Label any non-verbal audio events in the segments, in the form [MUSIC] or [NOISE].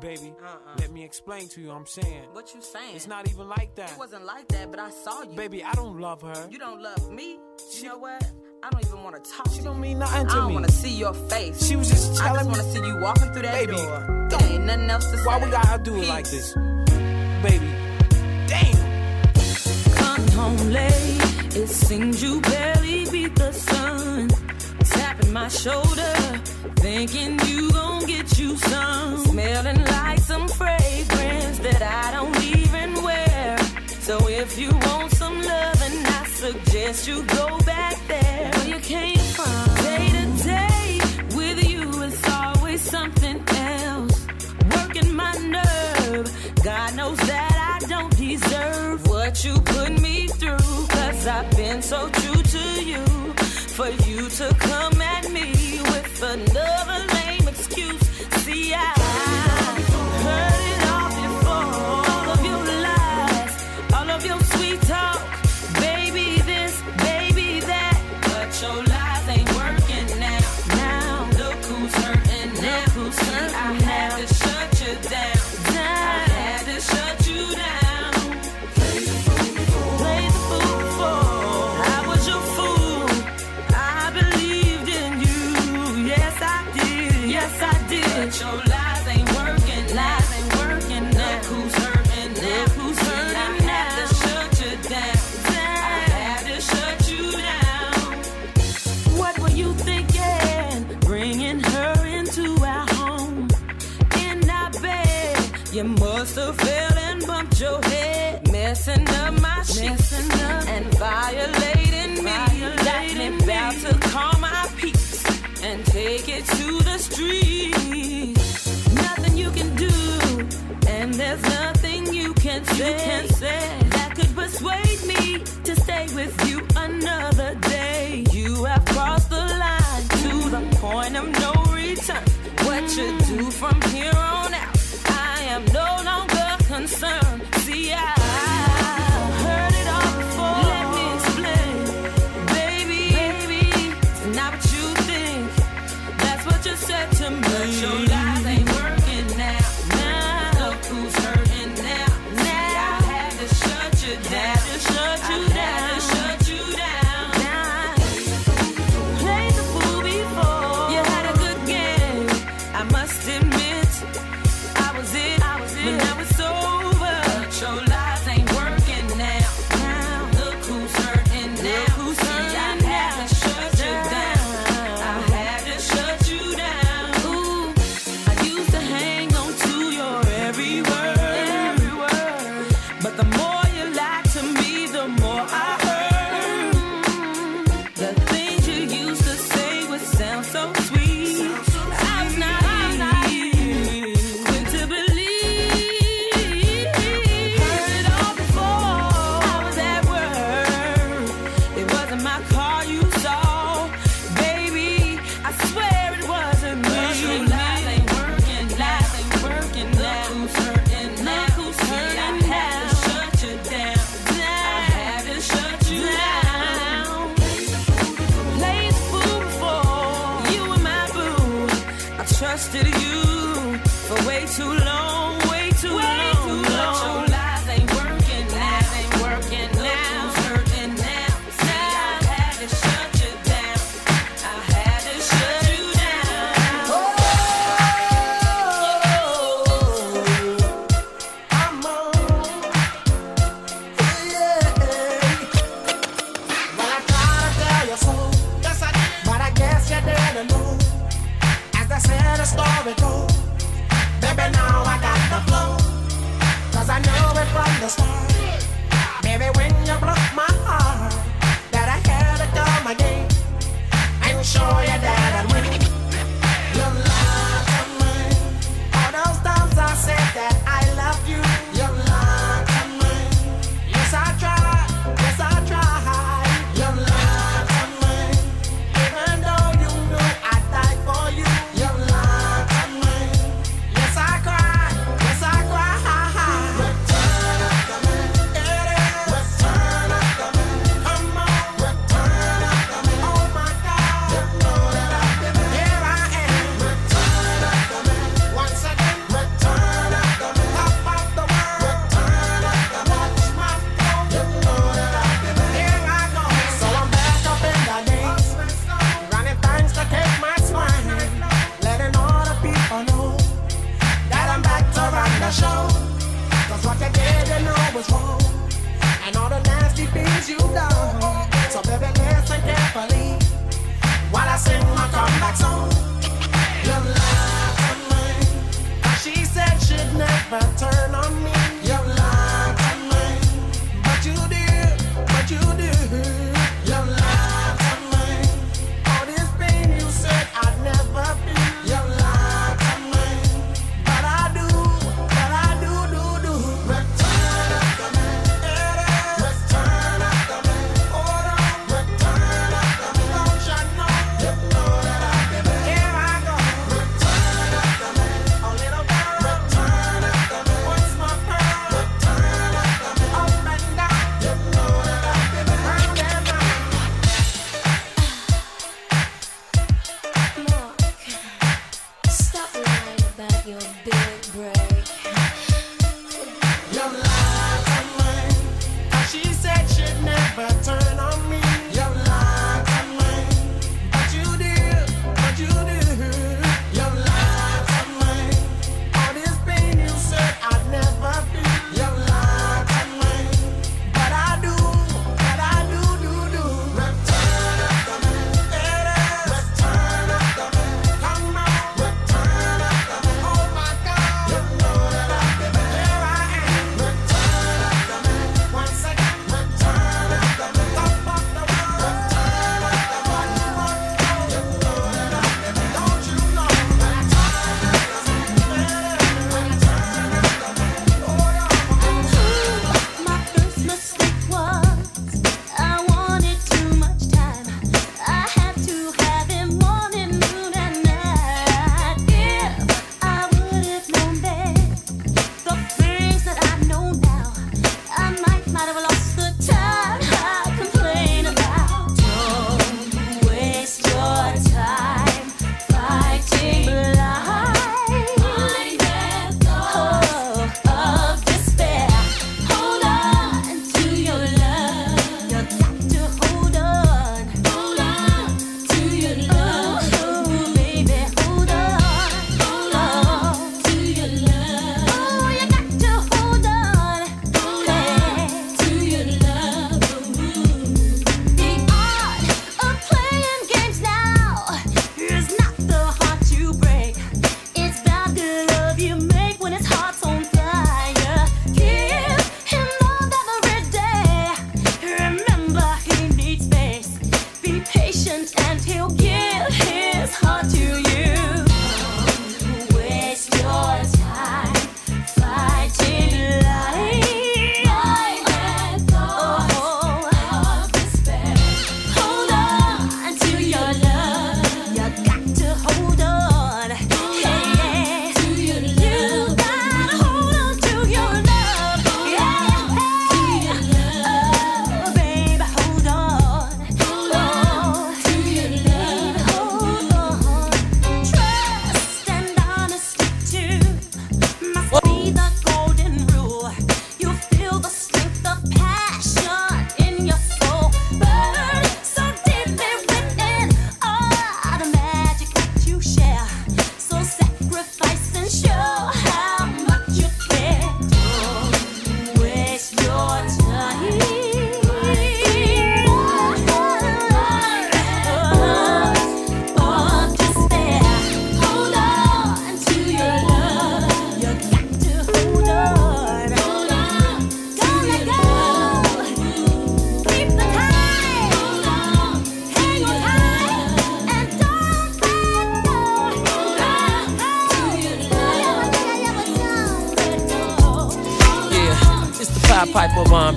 Baby, uh-uh. let me explain to you. I'm saying What you saying? it's not even like that. It wasn't like that, but I saw you. Baby, I don't love her. You don't love me. You know what? I don't even want to talk. She don't mean nothing to me. I don't me. want to see your face. She was just telling I telling just me. want to see you walking through that Baby, door. It ain't nothing else to say. Why we gotta do it like this? Baby, damn. Come home late, it seems you barely beat the sun. Tapping my shoulder, thinking you gon' get you some. Smelling like some fragrance that I don't even wear. So if you want some loving, I suggest you go back there where you came from. Day to day with you is always something else. Working my nerve, God knows that I don't deserve what you put me through. Cause I've been so true to you. For you to come at me with another lame excuse. Can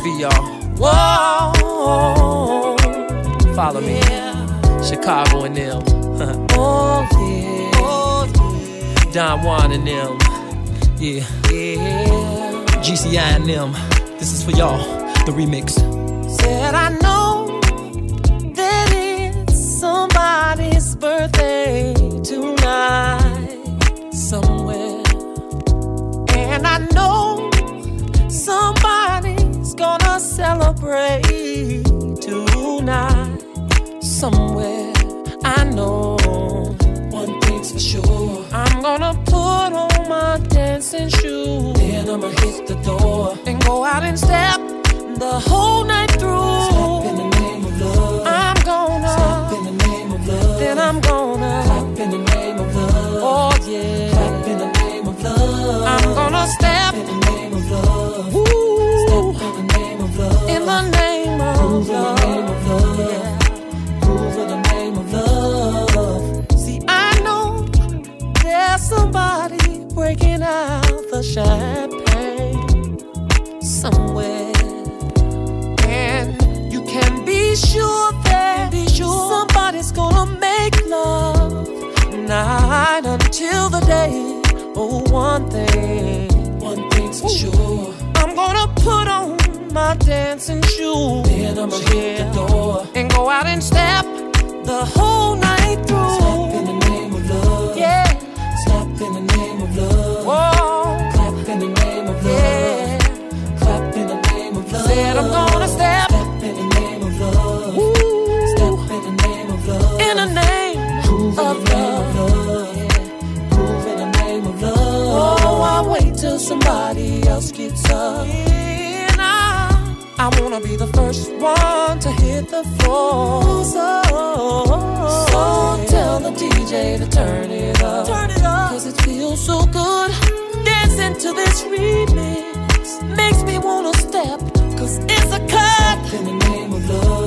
Be y'all. Whoa. Follow me. Chicago and them. oh, [LAUGHS] yeah. oh, yeah. Don Juan and them. Yeah. yeah. GCI and them. This is for y'all. The remix. Said I know that it's somebody's birthday tonight somewhere. And I know Pray tonight. Somewhere I know. One thing's for sure. I'm gonna put on my dancing shoes. Then I'ma hit the door. And go out and step the whole night through. Step oh, in the name of love. I'm gonna. Step in the name of love. Then I'm gonna. Clap in the name of love. Oh yeah. Clap in the name of love. I'm gonna step. the name of prove love. The name of love. Yeah. Prove the name of love. See, I know there's somebody breaking out the champagne somewhere, and you can be sure that be sure somebody's gonna make love night until the day. Oh, one thing, one thing's for sure. I'm gonna put on my dancing shoes. Then I'ma yeah. the door and go out and step the whole night through. Step in the name of love. Yeah. Step in the name of love. Whoa. Clap in the name of love. Yeah. Clap in the name of love. Said I'm gonna step. Step in the name of love. Woo. Step in the name of love. In the name Prove of in the love. Name of love. Yeah. Prove in the name of love. Oh, I wait till somebody else gets up. Yeah. I, wanna be the first one to hit the floor. So, so tell the DJ to turn it up. Turn it up. Cause it feels so good. Dancing to this remix makes me wanna step. Cause it's a cut. in the name of love.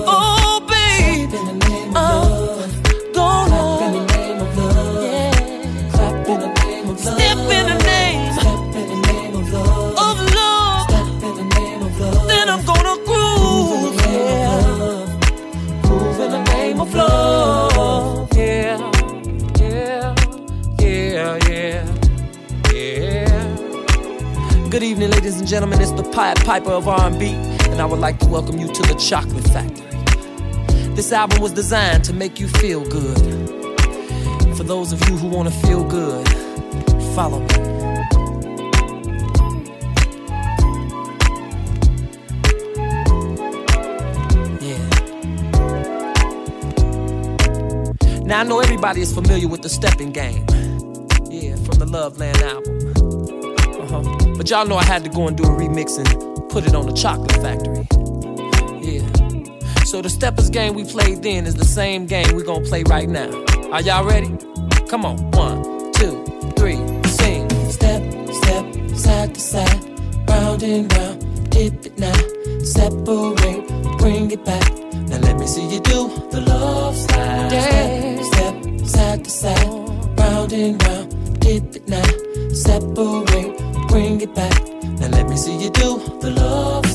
And gentlemen. It's the Pied Piper of R&B, and I would like to welcome you to the Chocolate Factory. This album was designed to make you feel good. For those of you who want to feel good, follow me. Now I know everybody is familiar with the stepping game. Yeah, from the Loveland album. But y'all know I had to go and do a remix and put it on the Chocolate Factory. Yeah. So the steppers game we played then is the same game we gonna play right now. Are y'all ready? Come on, one, two, three, sing. Step, step, side to side, round and round, dip it now. Separate, bring it back. Now let me see you do the love slide. Step, step, side to side, round and round, dip it now. Separate, it back. Now let me see you do the love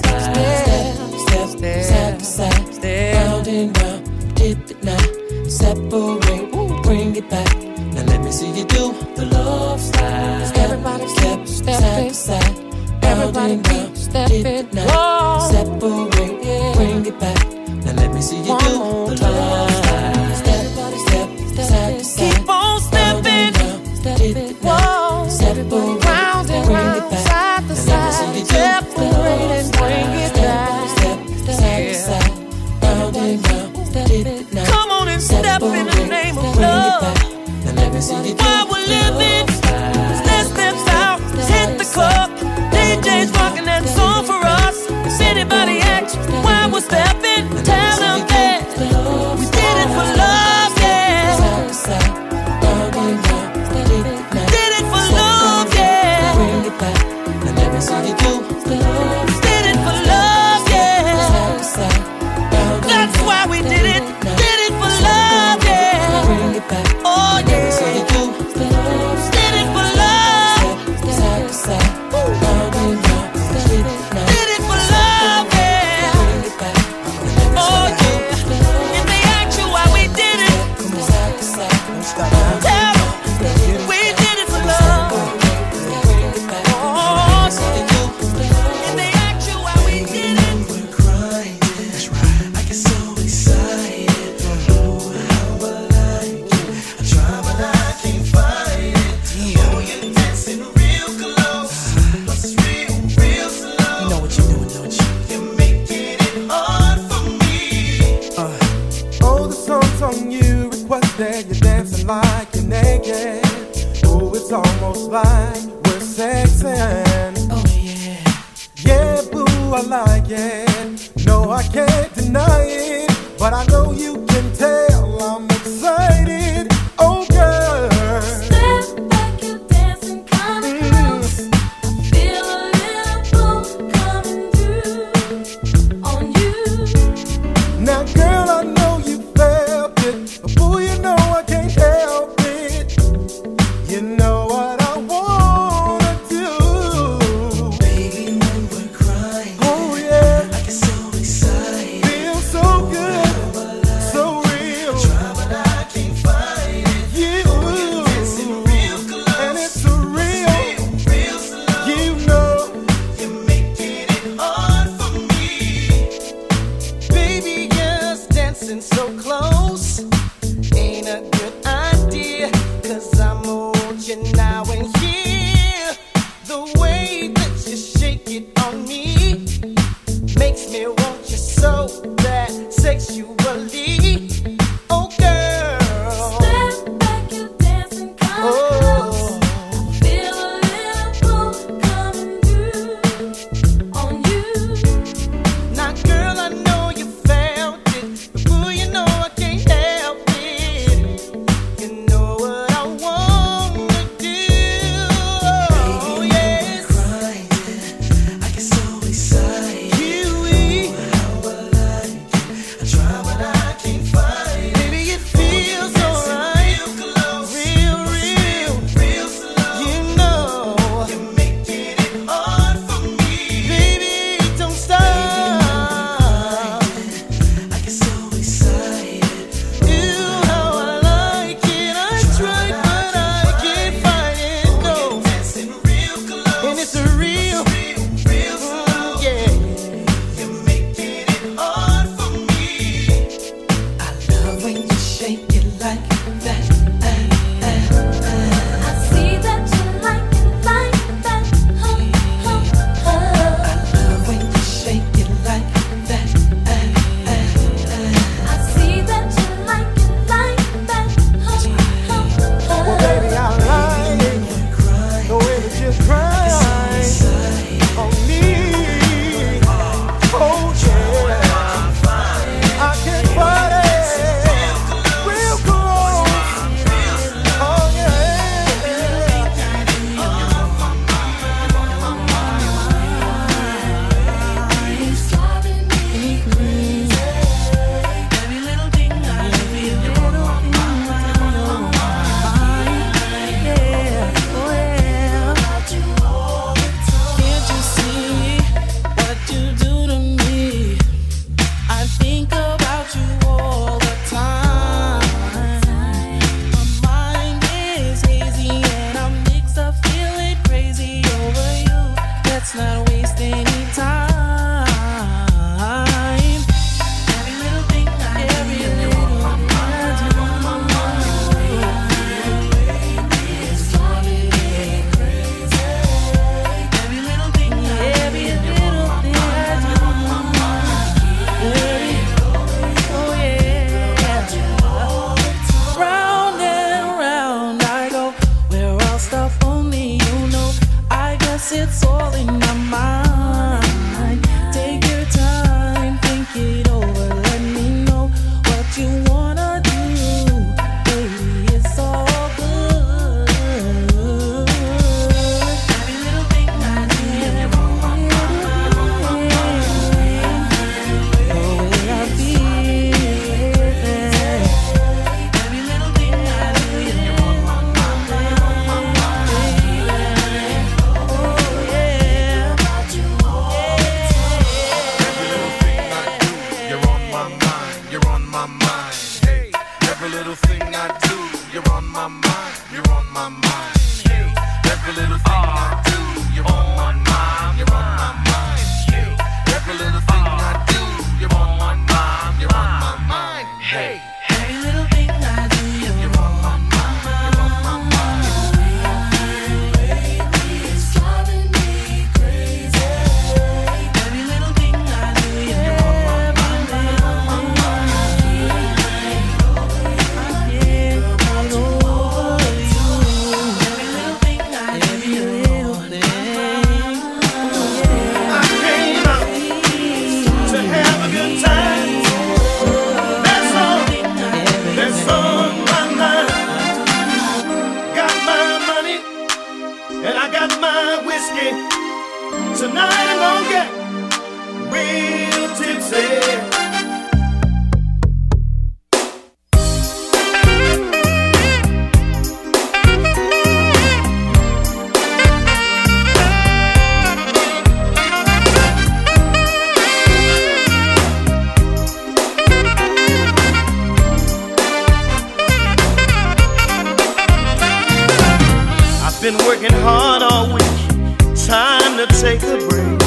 Been working hard all week. Time to take a break.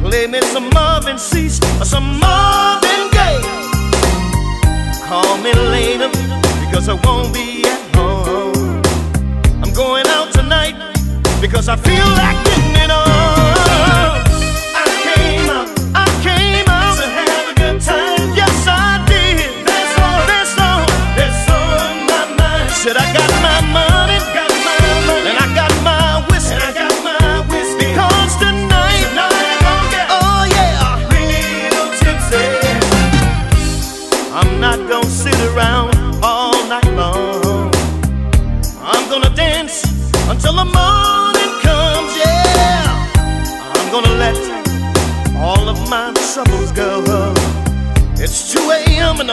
Play me some Marvin Sease or some Marvin Gaye. Call me later because I won't be at home. I'm going out tonight because I feel like.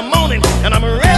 the morning, and I'm ready.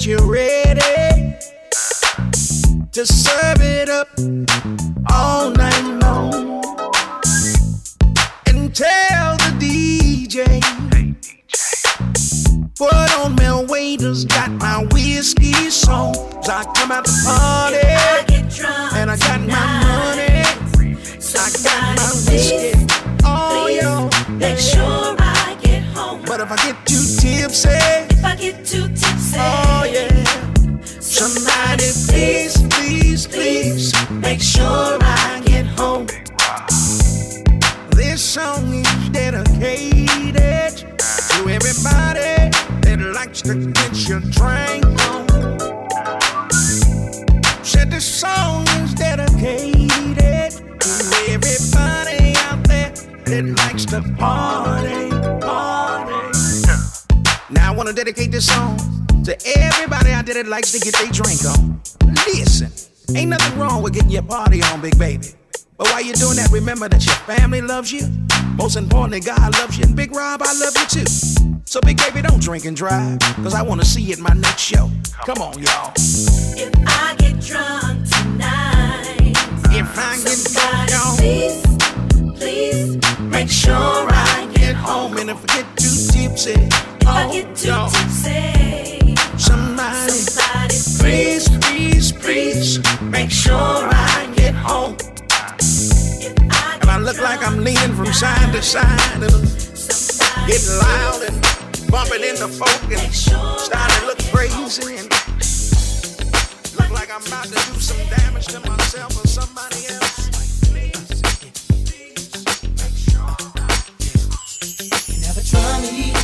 that you're ready to serve it up. to get their drink on. Listen, ain't nothing wrong with getting your party on, big baby. But while you're doing that, remember that your family loves you. Most importantly, God loves you. And Big Rob, I love you too. So, Big Baby, don't drink and drive. Cause I wanna see you in my next show. Come on, y'all. If I get drunk tonight, if I get drunk, please, please make sure I get home. And if I get too tipsy, oh, if I oh, get too tipsy. Somebody, Somebody, please, please, please make sure I get home. If I, if I look like I'm leaning from side to side getting loud and bumping into folk and starting to look crazy and look like I'm about to do some damage to myself or somebody else. Never try me.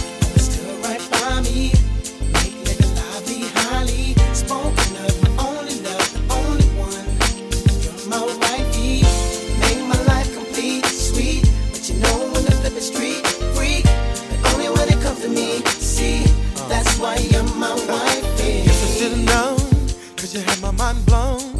mind blown.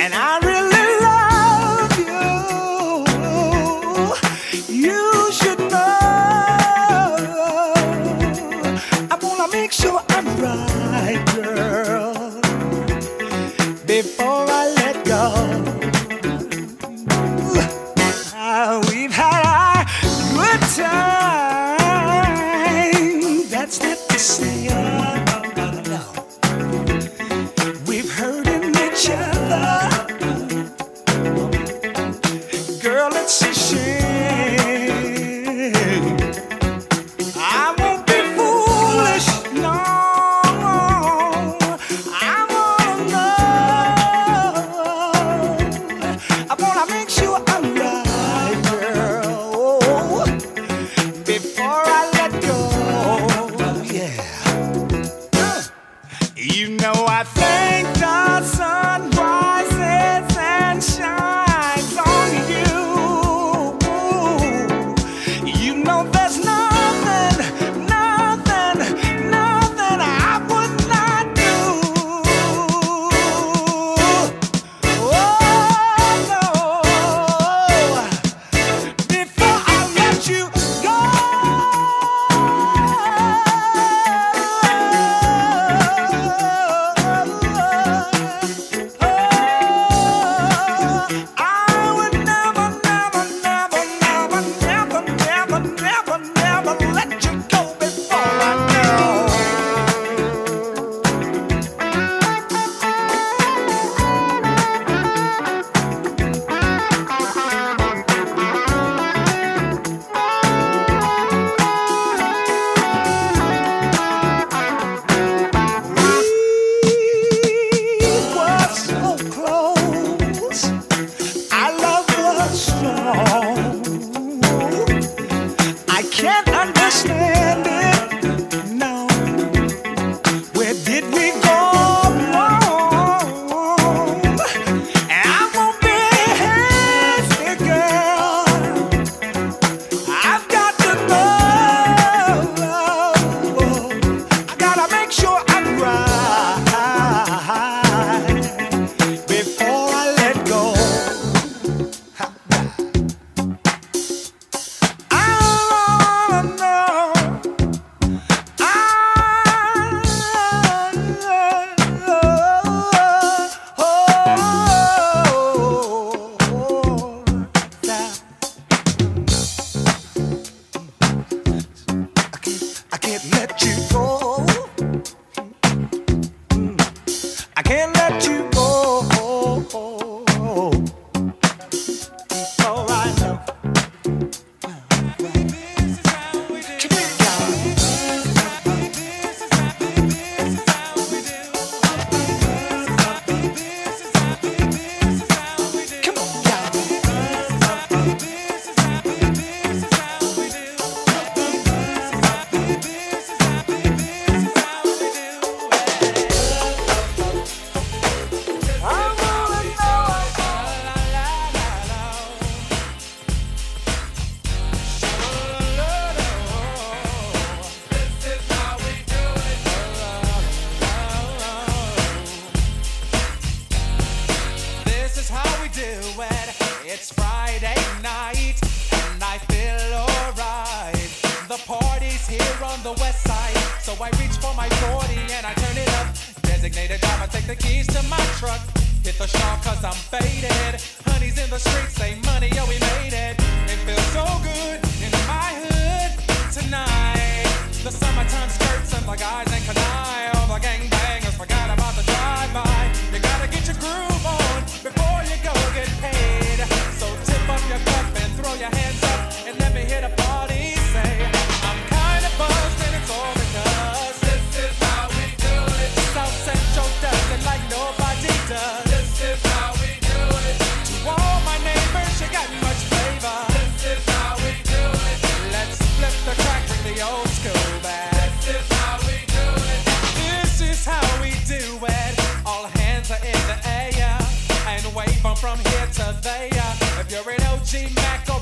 And I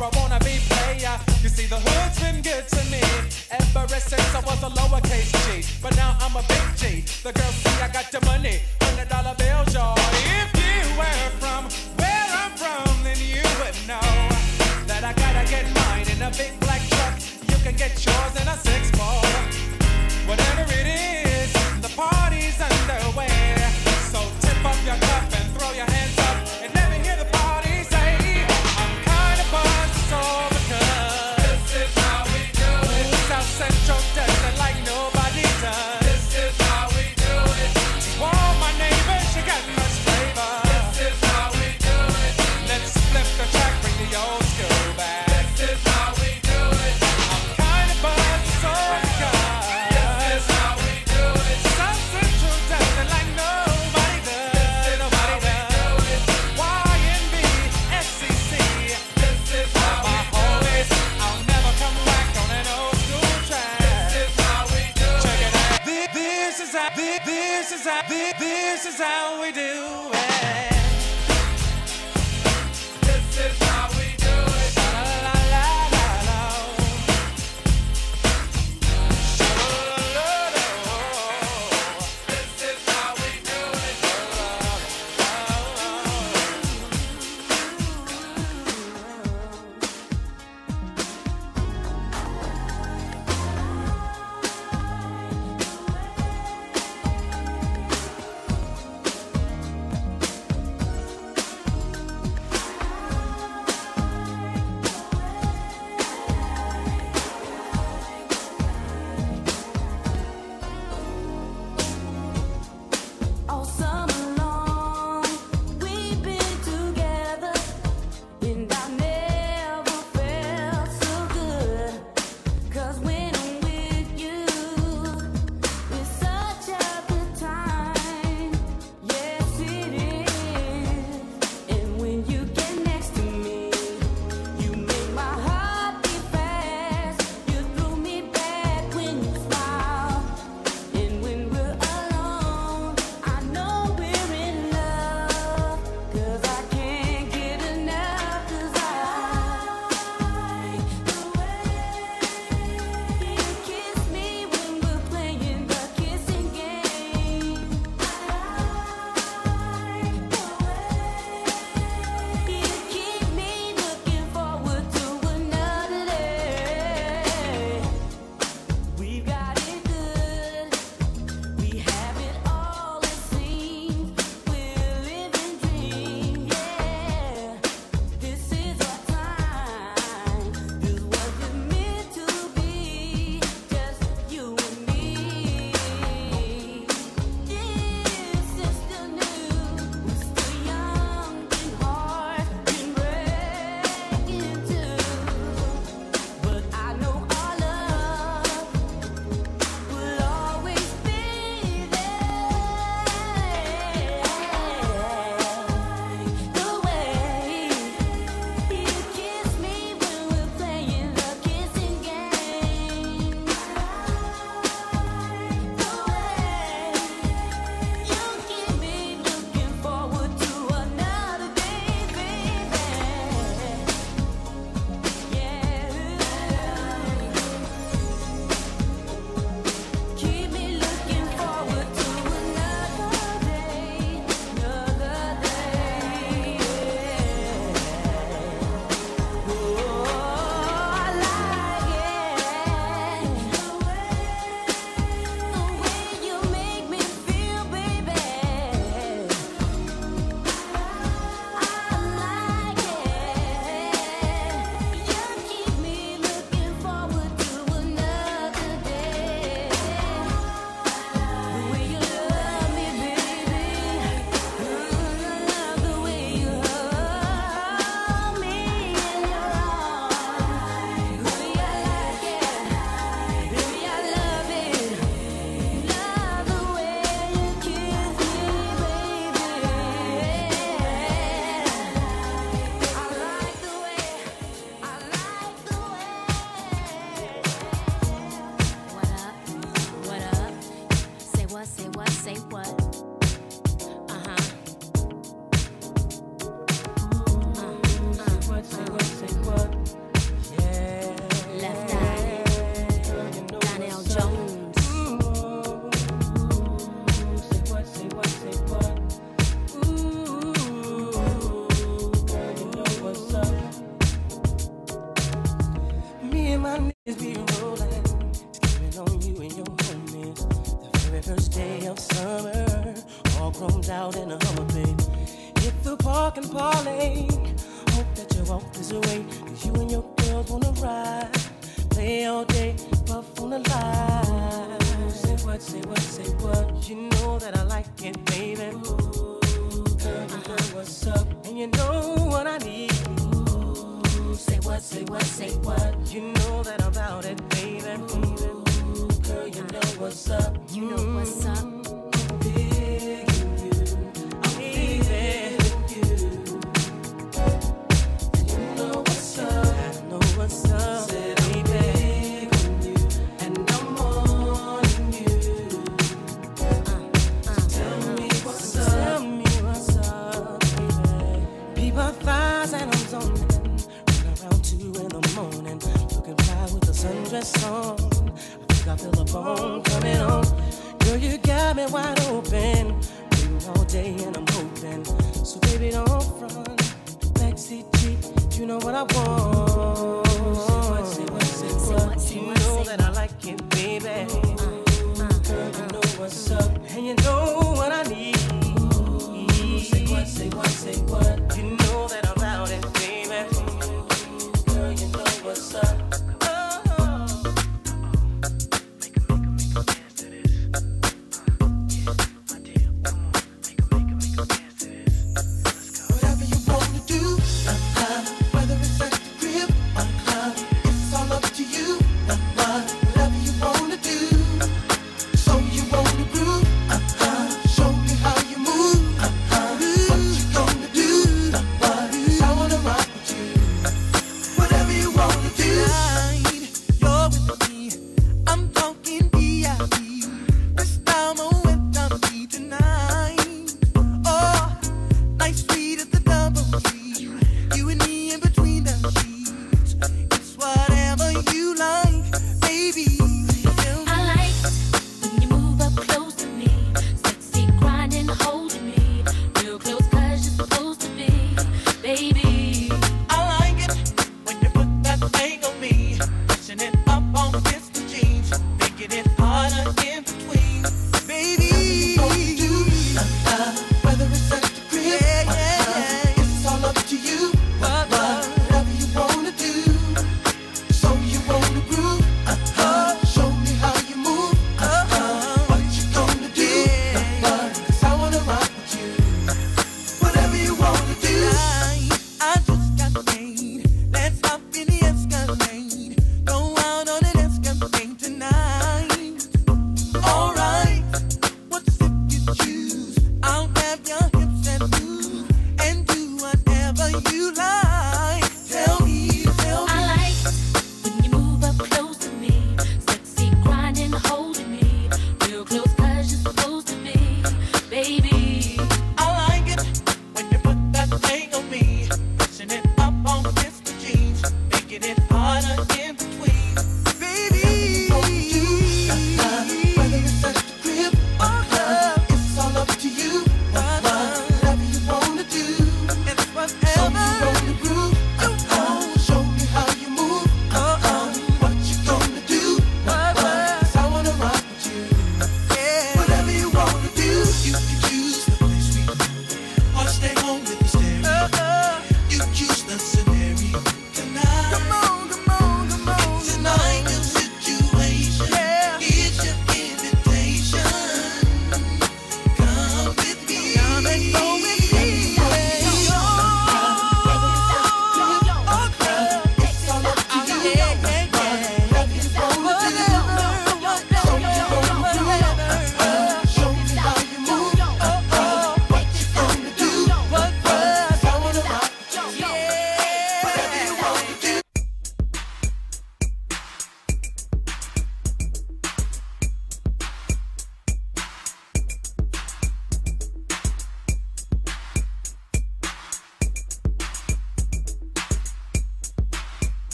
I wanna be player. You see, the hood's been good to me ever since I was a lowercase g. But now I'm a big G. The girls see I got the money, hundred dollar bill.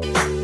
Bye.